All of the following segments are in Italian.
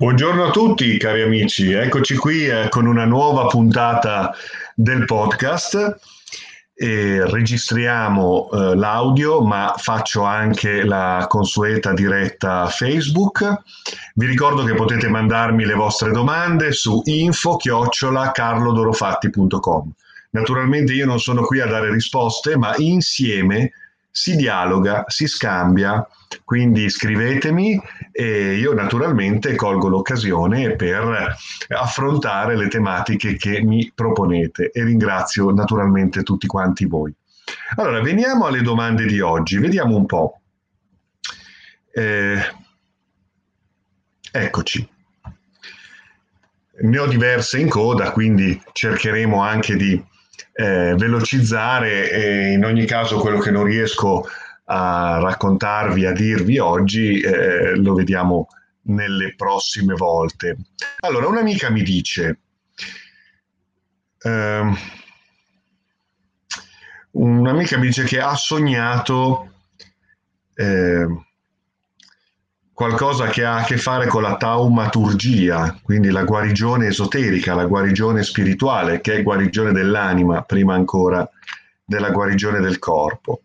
Buongiorno a tutti cari amici, eccoci qui eh, con una nuova puntata del podcast. E registriamo eh, l'audio, ma faccio anche la consueta diretta Facebook. Vi ricordo che potete mandarmi le vostre domande su info-carlodorofatti.com. Naturalmente io non sono qui a dare risposte, ma insieme si dialoga, si scambia, quindi scrivetemi e io naturalmente colgo l'occasione per affrontare le tematiche che mi proponete e ringrazio naturalmente tutti quanti voi. Allora, veniamo alle domande di oggi, vediamo un po'. Eh, eccoci. Ne ho diverse in coda, quindi cercheremo anche di eh, velocizzare e in ogni caso quello che non riesco a raccontarvi, a dirvi oggi, eh, lo vediamo nelle prossime volte. Allora, un'amica mi dice, eh, un'amica mi dice che ha sognato eh, qualcosa che ha a che fare con la taumaturgia, quindi la guarigione esoterica, la guarigione spirituale, che è guarigione dell'anima, prima ancora della guarigione del corpo.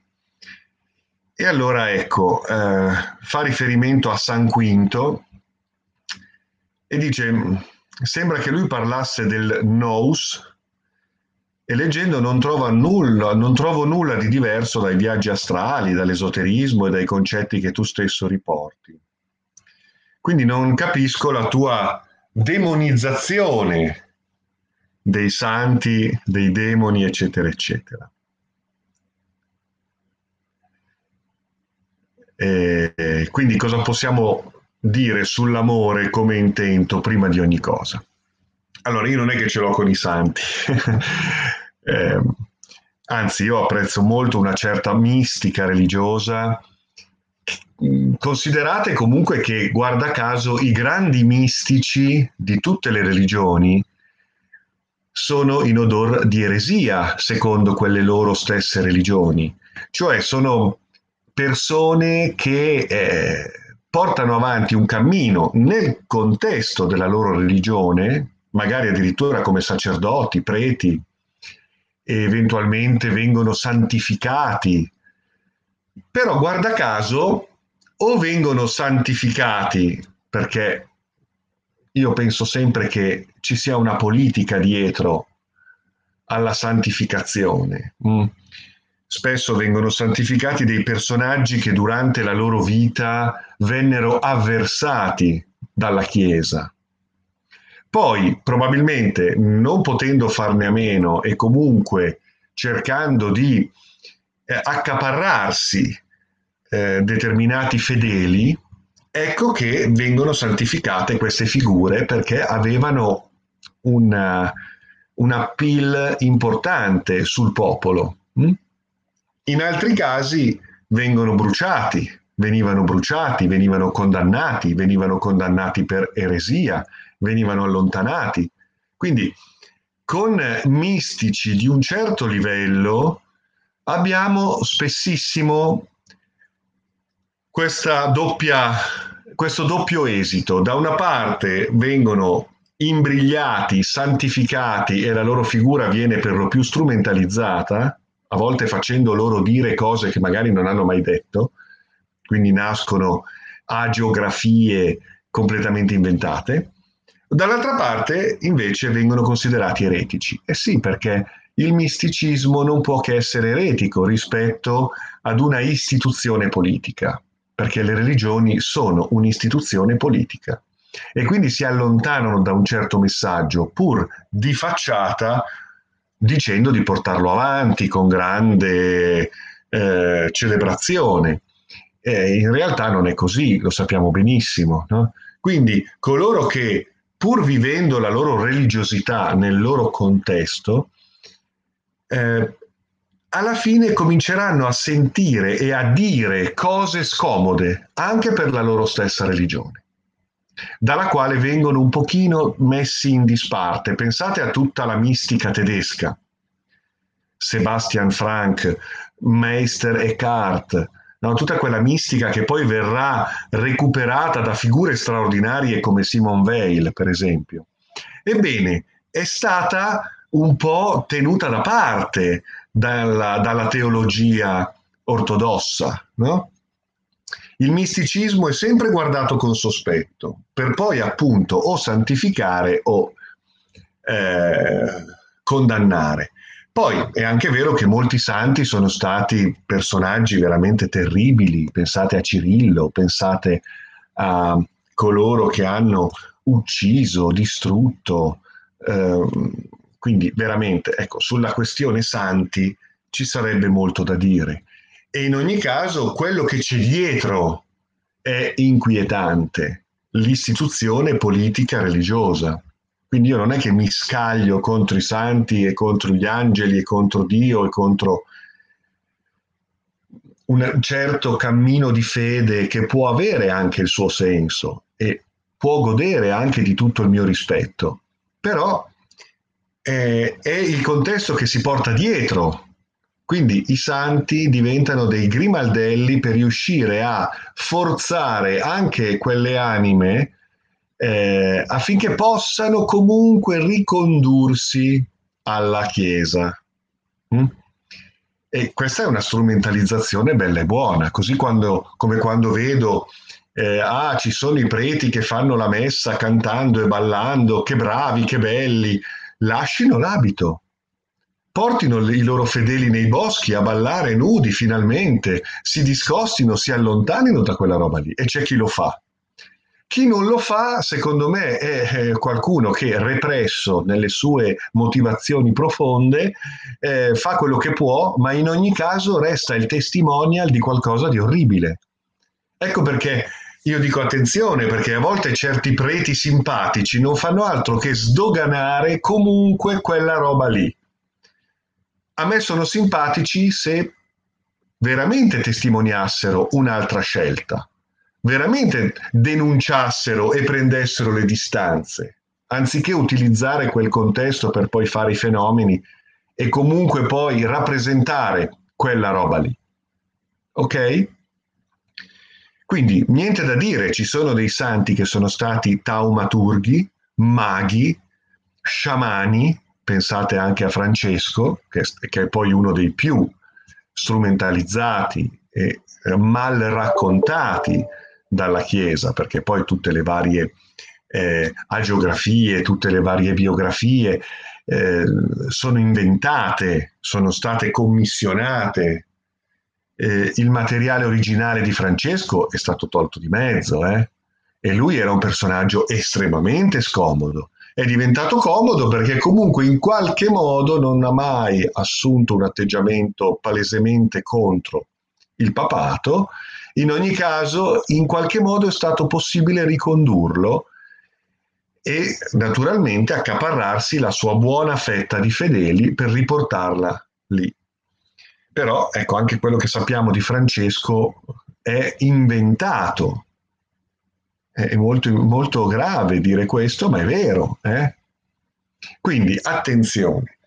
E allora ecco, eh, fa riferimento a San Quinto e dice, sembra che lui parlasse del nous e leggendo non, trova nulla, non trovo nulla di diverso dai viaggi astrali, dall'esoterismo e dai concetti che tu stesso riporti. Quindi non capisco la tua demonizzazione dei santi, dei demoni, eccetera, eccetera. E quindi cosa possiamo dire sull'amore come intento prima di ogni cosa? Allora, io non è che ce l'ho con i santi, eh, anzi io apprezzo molto una certa mistica religiosa considerate comunque che, guarda caso, i grandi mistici di tutte le religioni sono in odor di eresia, secondo quelle loro stesse religioni. Cioè sono persone che eh, portano avanti un cammino nel contesto della loro religione, magari addirittura come sacerdoti, preti, e eventualmente vengono santificati. Però guarda caso o vengono santificati perché io penso sempre che ci sia una politica dietro alla santificazione. Mm. Spesso vengono santificati dei personaggi che durante la loro vita vennero avversati dalla Chiesa. Poi, probabilmente, non potendo farne a meno e comunque cercando di eh, accaparrarsi eh, determinati fedeli, ecco che vengono santificate queste figure perché avevano una, un appeal importante sul popolo. Hm? In altri casi vengono bruciati, venivano bruciati, venivano condannati, venivano condannati per eresia, venivano allontanati. Quindi con mistici di un certo livello abbiamo spessissimo doppia, questo doppio esito. Da una parte vengono imbrigliati, santificati e la loro figura viene per lo più strumentalizzata, a volte facendo loro dire cose che magari non hanno mai detto, quindi nascono agiografie completamente inventate. Dall'altra parte invece vengono considerati eretici. Eh sì, perché il misticismo non può che essere eretico rispetto ad una istituzione politica perché le religioni sono un'istituzione politica e quindi si allontanano da un certo messaggio pur di facciata dicendo di portarlo avanti con grande eh, celebrazione. E in realtà non è così, lo sappiamo benissimo. No? Quindi coloro che pur vivendo la loro religiosità nel loro contesto, eh, alla fine cominceranno a sentire e a dire cose scomode anche per la loro stessa religione, dalla quale vengono un pochino messi in disparte. Pensate a tutta la mistica tedesca, Sebastian Frank, Meister Eckhart, no? tutta quella mistica che poi verrà recuperata da figure straordinarie come Simone Weil, per esempio. Ebbene, è stata un po' tenuta da parte dalla, dalla teologia ortodossa, no? Il misticismo è sempre guardato con sospetto, per poi appunto o santificare o eh, condannare. Poi è anche vero che molti santi sono stati personaggi veramente terribili, pensate a Cirillo, pensate a coloro che hanno ucciso, distrutto, eh, quindi veramente, ecco, sulla questione santi ci sarebbe molto da dire. E in ogni caso quello che c'è dietro è inquietante, l'istituzione politica religiosa. Quindi io non è che mi scaglio contro i santi e contro gli angeli e contro Dio e contro un certo cammino di fede che può avere anche il suo senso e può godere anche di tutto il mio rispetto. Però eh, è il contesto che si porta dietro. Quindi i santi diventano dei grimaldelli per riuscire a forzare anche quelle anime eh, affinché possano comunque ricondursi alla Chiesa. Mm? E questa è una strumentalizzazione bella e buona, così quando, come quando vedo, eh, ah, ci sono i preti che fanno la messa cantando e ballando, che bravi, che belli, lascino l'abito, portino i loro fedeli nei boschi a ballare nudi finalmente, si discostino, si allontanino da quella roba lì e c'è chi lo fa. Chi non lo fa, secondo me, è qualcuno che represso nelle sue motivazioni profonde, eh, fa quello che può, ma in ogni caso resta il testimonial di qualcosa di orribile. Ecco perché io dico attenzione perché a volte certi preti simpatici non fanno altro che sdoganare comunque quella roba lì. A me sono simpatici se veramente testimoniassero un'altra scelta, veramente denunciassero e prendessero le distanze, anziché utilizzare quel contesto per poi fare i fenomeni e comunque poi rappresentare quella roba lì. Ok? Quindi niente da dire, ci sono dei santi che sono stati taumaturghi, maghi, sciamani, pensate anche a Francesco, che, che è poi uno dei più strumentalizzati e eh, mal raccontati dalla Chiesa, perché poi tutte le varie eh, agiografie, tutte le varie biografie eh, sono inventate, sono state commissionate eh, il materiale originale di Francesco è stato tolto di mezzo, eh? e lui era un personaggio estremamente scomodo. È diventato comodo perché comunque in qualche modo non ha mai assunto un atteggiamento palesemente contro il papato. In ogni caso, in qualche modo è stato possibile ricondurlo e naturalmente accaparrarsi la sua buona fetta di fedeli per riportarla lì. Però ecco, anche quello che sappiamo di Francesco è inventato. È molto, molto grave dire questo, ma è vero. Eh? Quindi attenzione,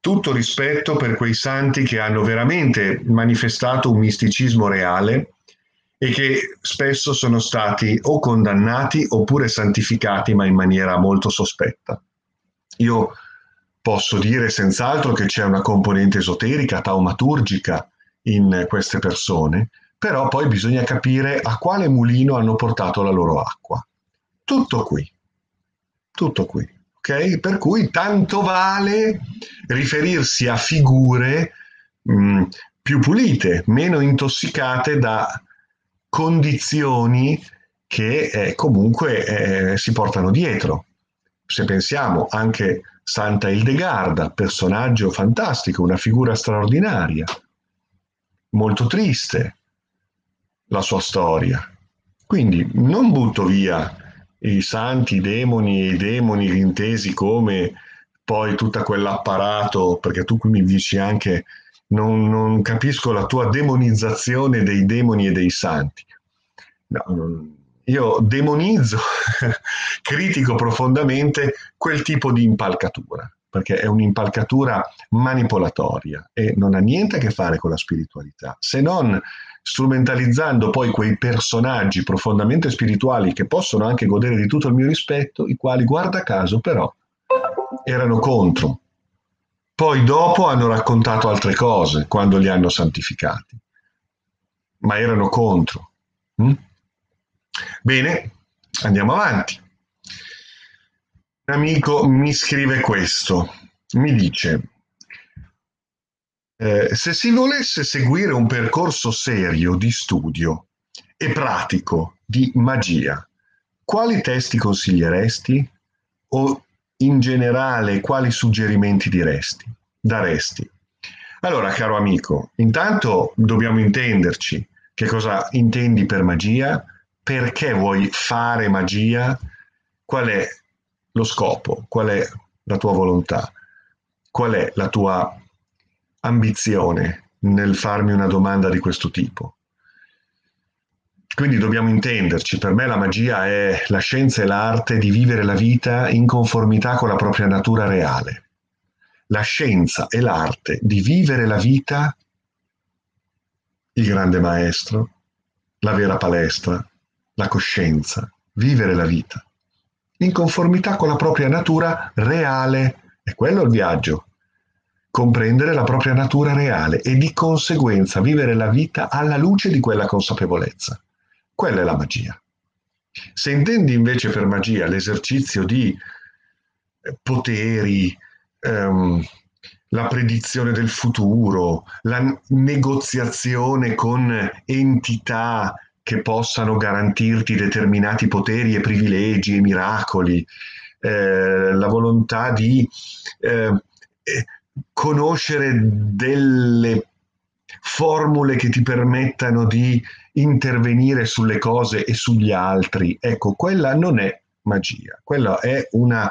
tutto rispetto per quei santi che hanno veramente manifestato un misticismo reale e che spesso sono stati o condannati oppure santificati, ma in maniera molto sospetta. Io Posso dire senz'altro che c'è una componente esoterica, taumaturgica in queste persone, però poi bisogna capire a quale mulino hanno portato la loro acqua. Tutto qui. Tutto qui. Ok? Per cui tanto vale riferirsi a figure mh, mm, più pulite, meno intossicate da condizioni che eh, comunque eh, si portano dietro. Se pensiamo anche Santa Hildegarda, personaggio fantastico, una figura straordinaria, molto triste la sua storia. Quindi non butto via i santi, i demoni e i demoni intesi come poi tutto quell'apparato, perché tu qui mi dici anche non, non capisco la tua demonizzazione dei demoni e dei santi. No, non, io demonizzo, critico profondamente quel tipo di impalcatura. perché è un'impalcatura manipolatoria e non ha niente a che fare con la spiritualità, se non strumentalizzando poi quei personaggi profondamente spirituali che possono anche godere di tutto il mio rispetto, i quali, guarda caso, però erano contro. Poi dopo hanno raccontato altre cose quando li hanno santificati, ma erano contro. Mm? Bene, andiamo avanti. Un amico mi scrive questo, mi dice, eh, se si volesse seguire un percorso serio di studio e pratico di magia, quali testi consiglieresti? O in generale quali suggerimenti diresti, daresti? Allora, caro amico, intanto dobbiamo intenderci che cosa intendi per magia, perché vuoi fare magia, qual è lo scopo, qual è la tua volontà, qual è la tua ambizione nel farmi una domanda di questo tipo. Quindi dobbiamo intenderci, per me la magia è la scienza e l'arte di vivere la vita in conformità con la propria natura reale. La scienza e l'arte di vivere la vita, il grande maestro, la vera palestra, la coscienza, vivere la vita, in conformità con la propria natura reale. E quello è il viaggio, comprendere la propria natura reale e di conseguenza vivere la vita alla luce di quella consapevolezza. Quella è la magia. Se intendi invece per magia l'esercizio di eh, poteri, ehm, la predizione del futuro, la negoziazione con entità che possano garantirti determinati poteri e privilegi e miracoli, eh, la volontà di eh, eh conoscere delle formule che ti permettano di intervenire sulle cose e sugli altri. Ecco, quella non è magia, quella è una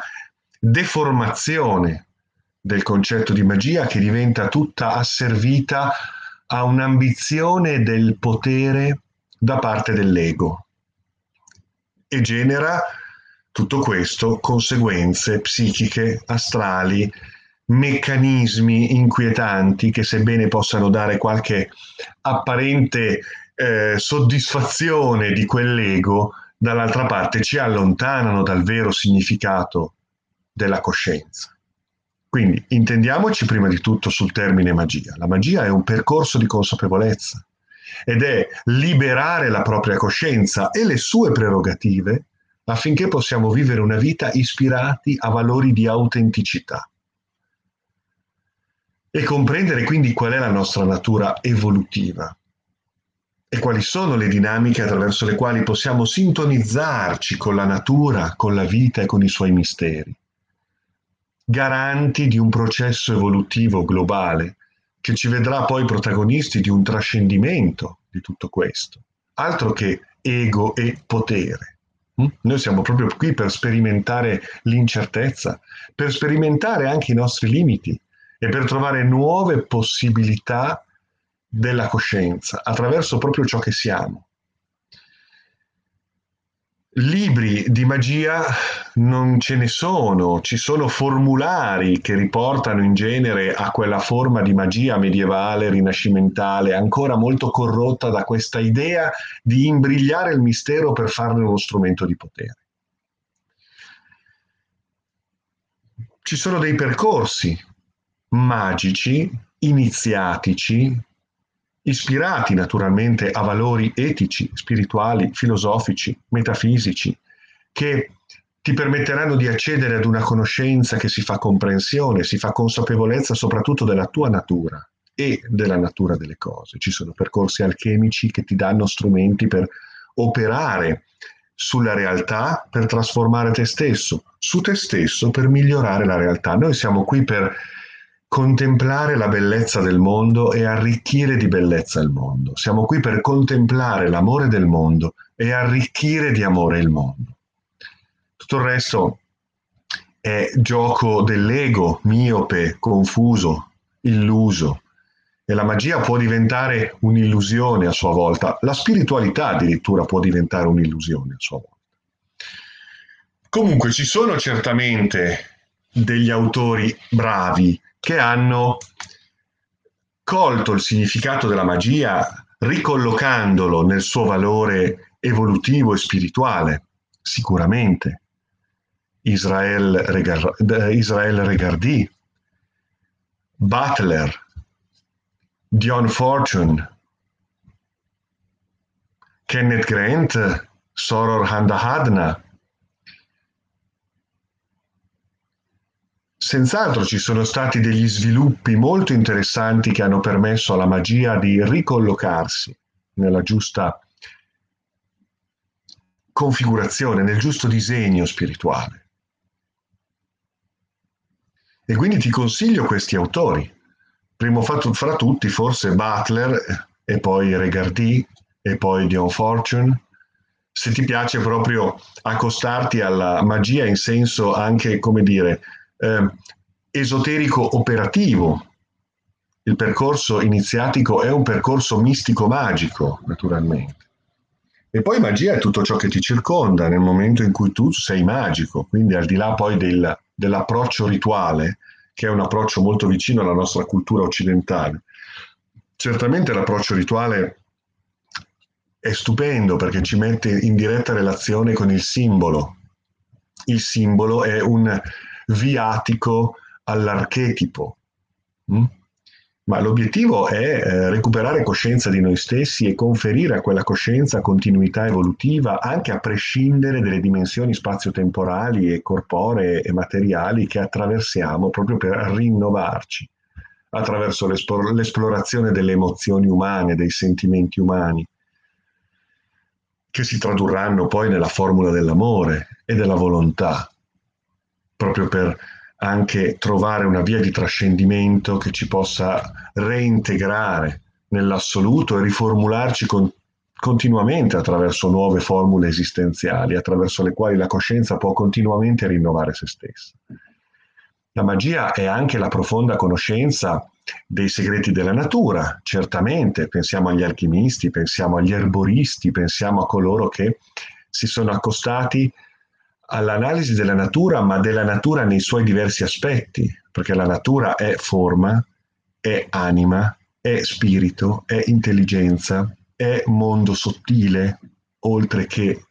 deformazione del concetto di magia che diventa tutta asservita a un'ambizione del potere da parte dell'ego e genera tutto questo conseguenze psichiche, astrali, meccanismi inquietanti che sebbene possano dare qualche apparente eh, soddisfazione di quell'ego, dall'altra parte ci allontanano dal vero significato della coscienza. Quindi intendiamoci prima di tutto sul termine magia. La magia è un percorso di consapevolezza ed è liberare la propria coscienza e le sue prerogative affinché possiamo vivere una vita ispirati a valori di autenticità. E comprendere quindi qual è la nostra natura evolutiva e quali sono le dinamiche attraverso le quali possiamo sintonizzarci con la natura, con la vita e con i suoi misteri, garanti di un processo evolutivo globale che ci vedrà poi protagonisti di un trascendimento di tutto questo, altro che ego e potere. Mm? Noi siamo proprio qui per sperimentare l'incertezza, per sperimentare anche i nostri limiti, e per trovare nuove possibilità della coscienza attraverso proprio ciò che siamo. Libri di magia non ce ne sono, ci sono formulari che riportano in genere a quella forma di magia medievale, rinascimentale, ancora molto corrotta da questa idea di imbrigliare il mistero per farne uno strumento di potere. Ci sono dei percorsi magici, iniziatici, ispirati naturalmente a valori etici, spirituali, filosofici, metafisici, che ti permetteranno di accedere ad una conoscenza che si fa comprensione, si fa consapevolezza soprattutto della tua natura e della natura delle cose. Ci sono percorsi alchemici che ti danno strumenti per operare sulla realtà per trasformare te stesso, su te stesso per migliorare la realtà. Noi siamo qui per contemplare la bellezza del mondo e arricchire di bellezza il mondo. Siamo qui per contemplare l'amore del mondo e arricchire di amore il mondo. Tutto il resto è gioco dell'ego, miope, confuso, illuso. E la magia può diventare un'illusione a sua volta. La spiritualità addirittura può diventare un'illusione a sua volta. Comunque ci sono certamente degli autori bravi che hanno colto il significato della magia ricollocandolo nel suo valore evolutivo e spirituale, sicuramente. Israel, Regar- Israel Regardi, Butler, Dion Fortune, Kenneth Grant, Soror Handahadna, Senz'altro ci sono stati degli sviluppi molto interessanti che hanno permesso alla magia di ricollocarsi nella giusta configurazione, nel giusto disegno spirituale. E quindi ti consiglio questi autori. Primo fra tutti forse Butler e poi Regardi e poi Dion Fortune. Se ti piace proprio accostarti alla magia in senso anche, come dire, eh, esoterico operativo. Il percorso iniziatico è un percorso mistico-magico, naturalmente. E poi magia è tutto ciò che ti circonda nel momento in cui tu sei magico, quindi al di là poi del, dell'approccio rituale, che è un approccio molto vicino alla nostra cultura occidentale. Certamente l'approccio rituale è stupendo perché ci mette in diretta relazione con il simbolo. Il simbolo è un viatico all'archetipo. Mm? Ma l'obiettivo è eh, recuperare coscienza di noi stessi e conferire a quella coscienza continuità evolutiva anche a prescindere dalle dimensioni spazio-temporali e corporee e materiali che attraversiamo proprio per rinnovarci attraverso l'esplor- l'esplorazione delle emozioni umane, dei sentimenti umani, che si tradurranno poi nella formula dell'amore e della volontà proprio per anche trovare una via di trascendimento che ci possa reintegrare nell'assoluto e riformularci con, continuamente attraverso nuove formule esistenziali, attraverso le quali la coscienza può continuamente rinnovare se stessa. La magia è anche la profonda conoscenza dei segreti della natura, certamente, pensiamo agli alchimisti, pensiamo agli erboristi, pensiamo a coloro che si sono accostati all'analisi della natura, ma della natura nei suoi diversi aspetti, perché la natura è forma, è anima, è spirito, è intelligenza, è mondo sottile, oltre che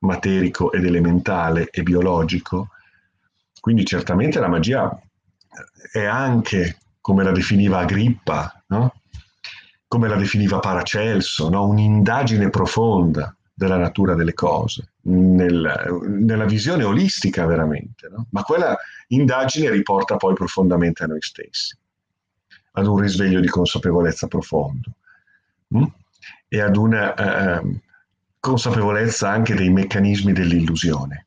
materico ed elementale e biologico. Quindi certamente la magia è anche, come la definiva Agrippa, no? come la definiva Paracelso, no? un'indagine profonda della natura delle cose, nel, nella visione olistica veramente, no? ma quella indagine riporta poi profondamente a noi stessi, ad un risveglio di consapevolezza profondo mh? Mm? e ad una eh, consapevolezza anche dei meccanismi dell'illusione,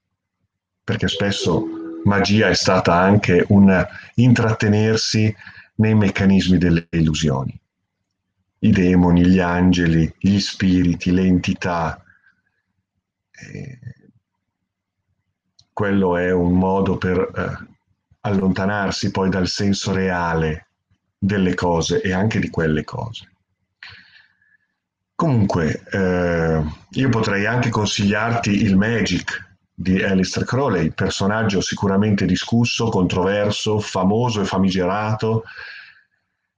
perché spesso magia è stata anche un intrattenersi nei meccanismi delle illusioni. I demoni, gli angeli, gli spiriti, le entità, quello è un modo per eh, allontanarsi poi dal senso reale delle cose e anche di quelle cose. Comunque, eh, io potrei anche consigliarti il Magic di Alistair Crowley, personaggio sicuramente discusso, controverso, famoso e famigerato.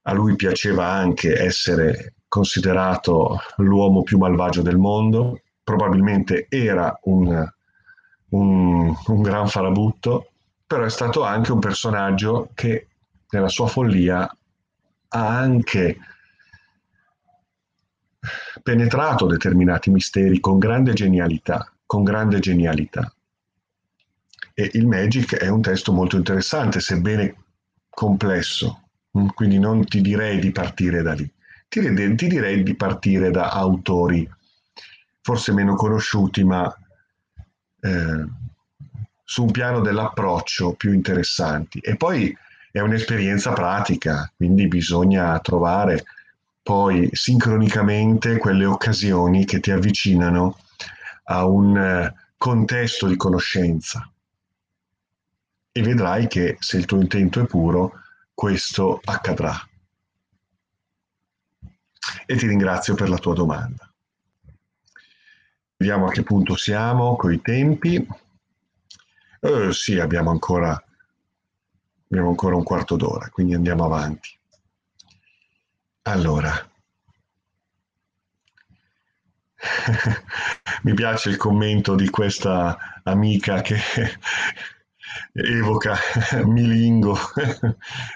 A lui piaceva anche essere considerato l'uomo più malvagio del mondo probabilmente era un, un, un gran farabutto, però è stato anche un personaggio che nella sua follia ha anche penetrato determinati misteri con grande genialità, con grande genialità. E il Magic è un testo molto interessante, sebbene complesso, mm, quindi non ti direi di partire da lì, ti, ti direi di partire da autori forse meno conosciuti, ma eh, su un piano dell'approccio più interessanti. E poi è un'esperienza pratica, quindi bisogna trovare poi sincronicamente quelle occasioni che ti avvicinano a un eh, contesto di conoscenza. E vedrai che se il tuo intento è puro, questo accadrà. E ti ringrazio per la tua domanda. Vediamo a che punto siamo con i tempi. Eh, sì, abbiamo ancora abbiamo ancora un quarto d'ora, quindi andiamo avanti. Allora, mi piace il commento di questa amica che evoca Milingo.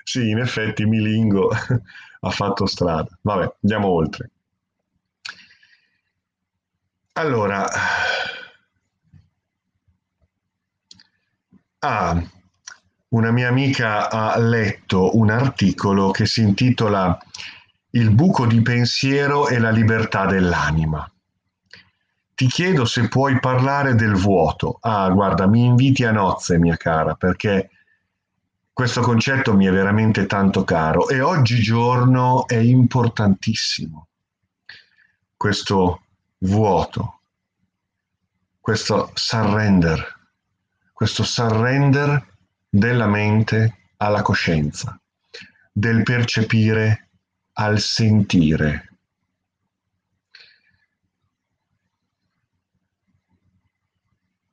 sì, in effetti Milingo ha fatto strada. Vabbè, andiamo oltre. Allora, ah, una mia amica ha letto un articolo che si intitola Il buco di pensiero e la libertà dell'anima. Ti chiedo se puoi parlare del vuoto. Ah, guarda, mi inviti a nozze, mia cara, perché questo concetto mi è veramente tanto caro e oggigiorno è importantissimo. Questo vuoto, questo surrender, questo surrender della mente alla coscienza, del percepire al sentire.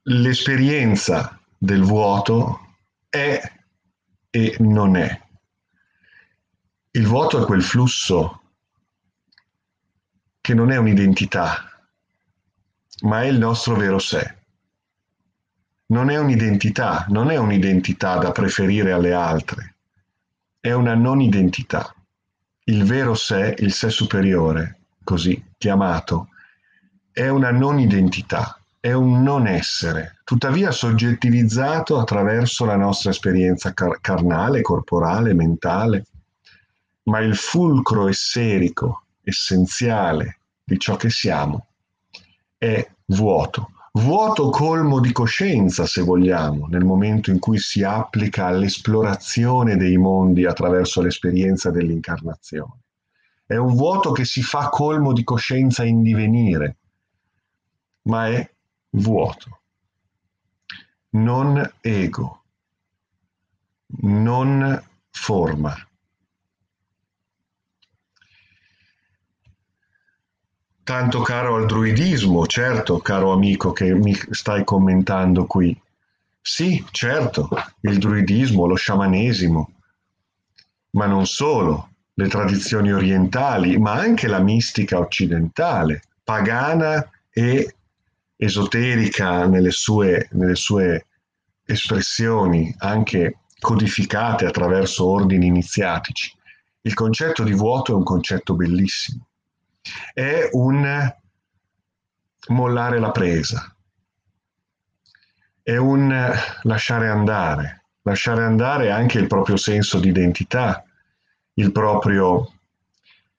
L'esperienza del vuoto è e non è. Il vuoto è quel flusso che non è un'identità, ma è il nostro vero sé. Non è un'identità, non è un'identità da preferire alle altre, è una non identità. Il vero sé, il sé superiore, così chiamato, è una non identità, è un non essere, tuttavia soggettivizzato attraverso la nostra esperienza car- carnale, corporale, mentale, ma il fulcro esserico essenziale di ciò che siamo è vuoto. Vuoto colmo di coscienza, se vogliamo, nel momento in cui si applica all'esplorazione dei mondi attraverso l'esperienza dell'incarnazione. È un vuoto che si fa colmo di coscienza in divenire, ma è vuoto, non ego, non forma. Tanto caro al druidismo, certo, caro amico che mi stai commentando qui. Sì, certo, il druidismo, lo sciamanesimo, ma non solo, le tradizioni orientali, ma anche la mistica occidentale, pagana e esoterica nelle sue, nelle sue espressioni, anche codificate attraverso ordini iniziatici. Il concetto di vuoto è un concetto bellissimo è un mollare la presa, è un lasciare andare, lasciare andare anche il proprio senso di identità, il proprio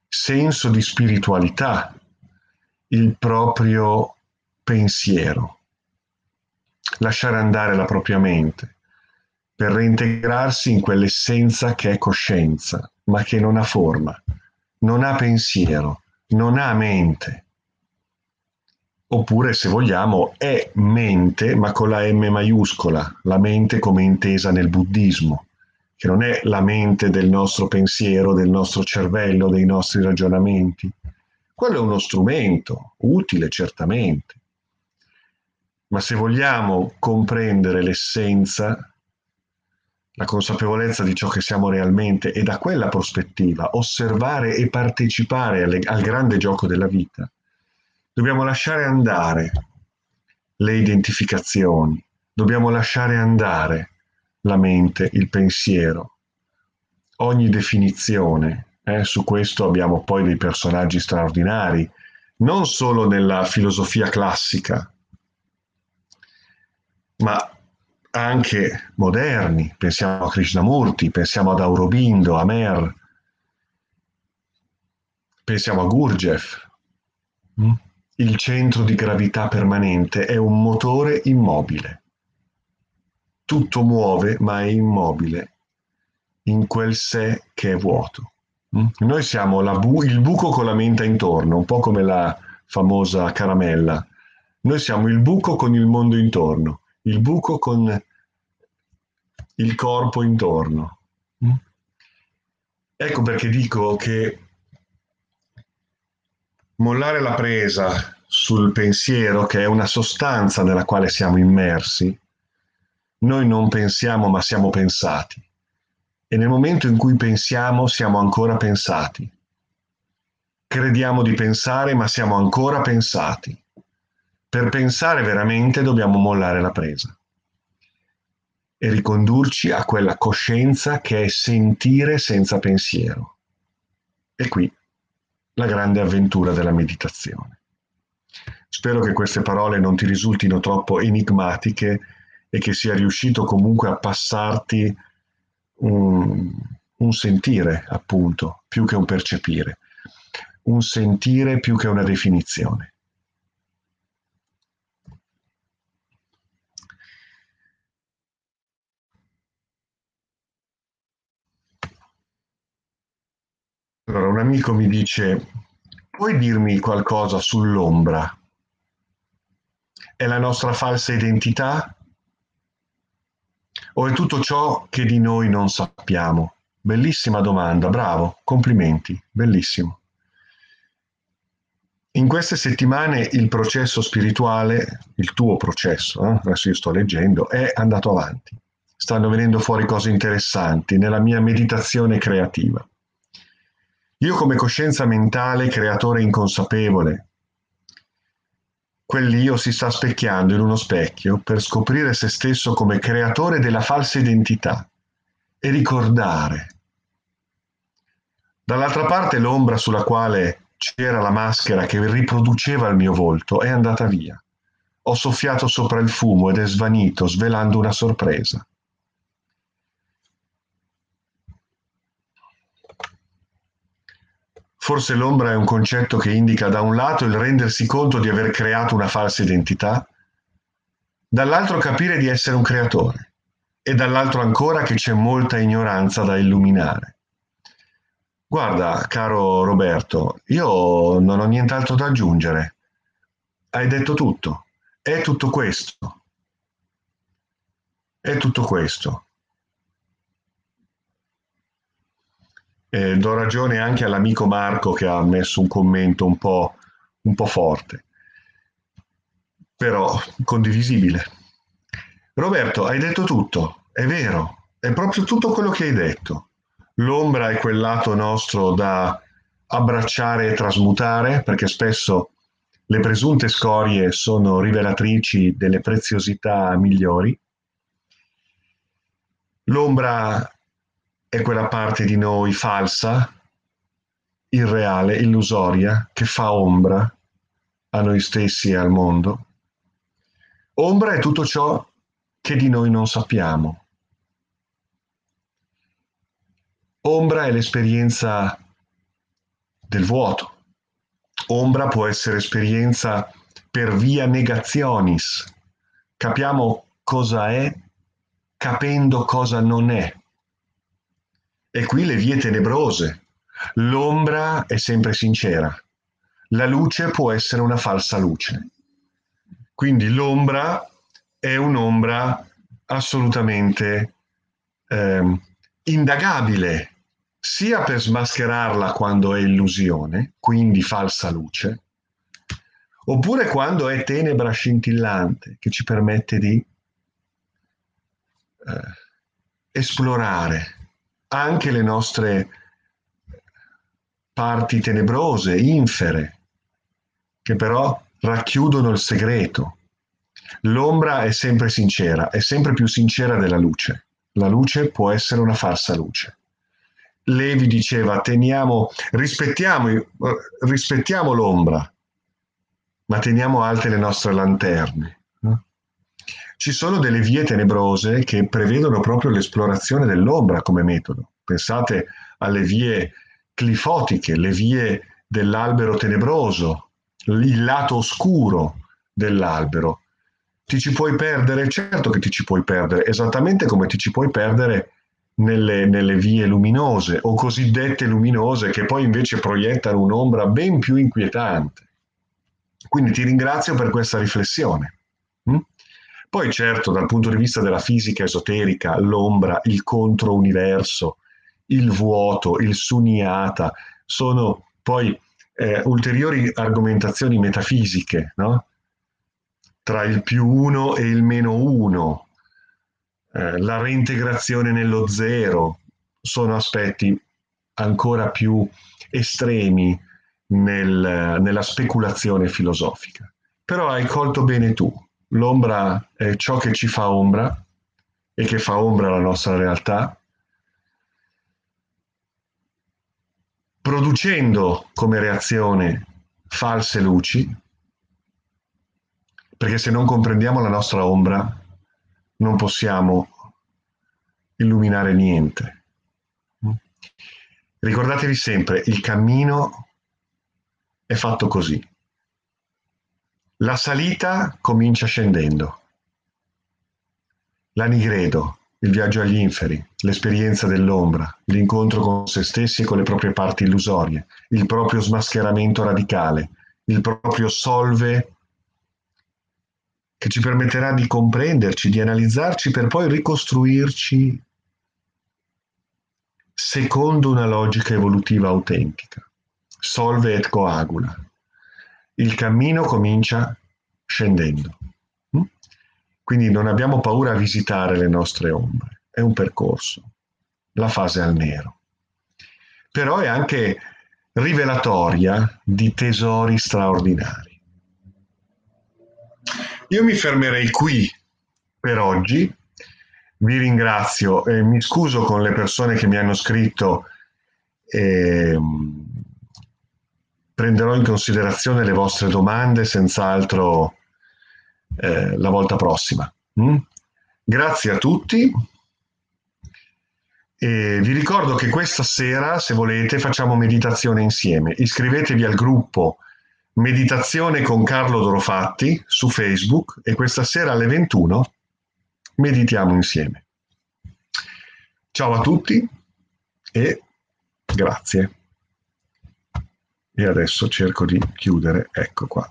senso di spiritualità, il proprio pensiero, lasciare andare la propria mente per reintegrarsi in quell'essenza che è coscienza, ma che non ha forma, non ha pensiero, non ha mente. Oppure, se vogliamo, è mente, ma con la M maiuscola, la mente come intesa nel buddismo, che non è la mente del nostro pensiero, del nostro cervello, dei nostri ragionamenti. Quello è uno strumento, utile certamente. Ma se vogliamo comprendere l'essenza, la consapevolezza di ciò che siamo realmente e da quella prospettiva osservare e partecipare alle, al grande gioco della vita, dobbiamo lasciare andare le identificazioni, dobbiamo lasciare andare la mente, il pensiero, ogni definizione. Eh, su questo abbiamo poi dei personaggi straordinari, non solo nella filosofia classica, ma anche moderni, pensiamo a Krishnamurti, pensiamo ad Aurobindo, a Mer, pensiamo a Gurdjieff. Mm? Il centro di gravità permanente è un motore immobile. Tutto muove ma è immobile in quel sé che è vuoto. Mm? Noi siamo bu- il buco con la menta intorno, un po' come la famosa caramella. Noi siamo il buco con il mondo intorno il buco con il corpo intorno. Mm? Ecco perché dico che mollare la presa sul pensiero, che è una sostanza nella quale siamo immersi, noi non pensiamo ma siamo pensati. e nel momento in cui pensiamo siamo ancora pensati. Crediamo di pensare ma siamo ancora pensati. Per pensare veramente dobbiamo mollare la presa e ricondurci a quella coscienza che è sentire senza pensiero. E qui la grande avventura della meditazione. Spero che queste parole non ti risultino troppo enigmatiche e che sia riuscito comunque a passarti un, un sentire, appunto, più che un percepire, un sentire più che una definizione. Allora, un amico mi dice, puoi dirmi qualcosa sull'ombra? È la nostra falsa identità? O è tutto ciò che di noi non sappiamo? Bellissima domanda, bravo, complimenti, bellissimo. In queste settimane il processo spirituale, il tuo processo, eh, adesso io sto leggendo, è andato avanti. Stanno venendo fuori cose interessanti nella mia meditazione creativa. Io come coscienza mentale, creatore inconsapevole, quell'io si sta specchiando in uno specchio per scoprire se stesso come creatore della falsa identità e ricordare. Dall'altra parte l'ombra sulla quale c'era la maschera che riproduceva il mio volto è andata via. Ho soffiato sopra il fumo ed è svanito, svelando una sorpresa. Forse l'ombra è un concetto che indica da un lato il rendersi conto di aver creato una falsa identità, dall'altro capire di essere un creatore e dall'altro ancora che c'è molta ignoranza da illuminare. Guarda, caro Roberto, io non ho nient'altro da aggiungere. Hai detto tutto. È tutto questo. È tutto questo. Eh, do ragione anche all'amico Marco che ha messo un commento un po', un po' forte, però condivisibile. Roberto, hai detto tutto, è vero, è proprio tutto quello che hai detto. L'ombra è quel lato nostro da abbracciare e trasmutare, perché spesso le presunte scorie sono rivelatrici delle preziosità migliori. L'ombra è quella parte di noi falsa, irreale, illusoria, che fa ombra a noi stessi e al mondo. Ombra è tutto ciò che di noi non sappiamo. Ombra è l'esperienza del vuoto. Ombra può essere esperienza per via negazionis. Capiamo cosa è capendo cosa non è. E qui le vie tenebrose. L'ombra è sempre sincera. La luce può essere una falsa luce. Quindi l'ombra è un'ombra assolutamente eh, indagabile, sia per smascherarla quando è illusione, quindi falsa luce, oppure quando è tenebra scintillante, che ci permette di eh, esplorare anche le nostre parti tenebrose, infere, che però racchiudono il segreto. L'ombra è sempre sincera, è sempre più sincera della luce. La luce può essere una falsa luce. Levi diceva, teniamo, rispettiamo, rispettiamo l'ombra, ma teniamo alte le nostre lanterne. Ci sono delle vie tenebrose che prevedono proprio l'esplorazione dell'ombra come metodo. Pensate alle vie clifotiche, le vie dell'albero tenebroso, il lato oscuro dell'albero. Ti ci puoi perdere? Certo che ti ci puoi perdere, esattamente come ti ci puoi perdere nelle, nelle, vie luminose o cosiddette luminose che poi invece proiettano un'ombra ben più inquietante. Quindi ti ringrazio per questa riflessione. Poi certo, dal punto di vista della fisica esoterica, l'ombra, il controuniverso, il vuoto, il sunyata, sono poi eh, ulteriori argomentazioni metafisiche, no? tra il più uno e il meno uno, eh, la reintegrazione nello zero, sono aspetti ancora più estremi nel, nella speculazione filosofica. Però hai colto bene tu, l'ombra è ciò che ci fa ombra e che fa ombra alla nostra realtà, producendo come reazione false luci, perché se non comprendiamo la nostra ombra non possiamo illuminare niente. Ricordatevi sempre, il cammino è fatto così. La salita comincia scendendo. La nigredo, il viaggio agli inferi, l'esperienza dell'ombra, l'incontro con se stessi e con le proprie parti illusorie, il proprio smascheramento radicale, il proprio solve che ci permetterà di comprenderci, di analizzarci per poi ricostruirci secondo una logica evolutiva autentica. Solve et coagula. Il cammino comincia scendendo. Mm? Quindi non abbiamo paura a visitare le nostre ombre, è un percorso, la fase al nero. Però è anche rivelatoria di tesori straordinari. Io mi fermerei qui per oggi vi ringrazio e mi scuso con le persone che mi hanno scritto e prenderò in considerazione le vostre domande senz'altro eh, la volta prossima. Mm? Grazie a tutti e vi ricordo che questa sera, se volete, facciamo meditazione insieme. Iscrivetevi al gruppo Meditazione con Carlo Dorofatti su Facebook e questa sera alle 21 meditiamo insieme. Ciao a tutti e grazie. E adesso cerco di chiudere, ecco qua.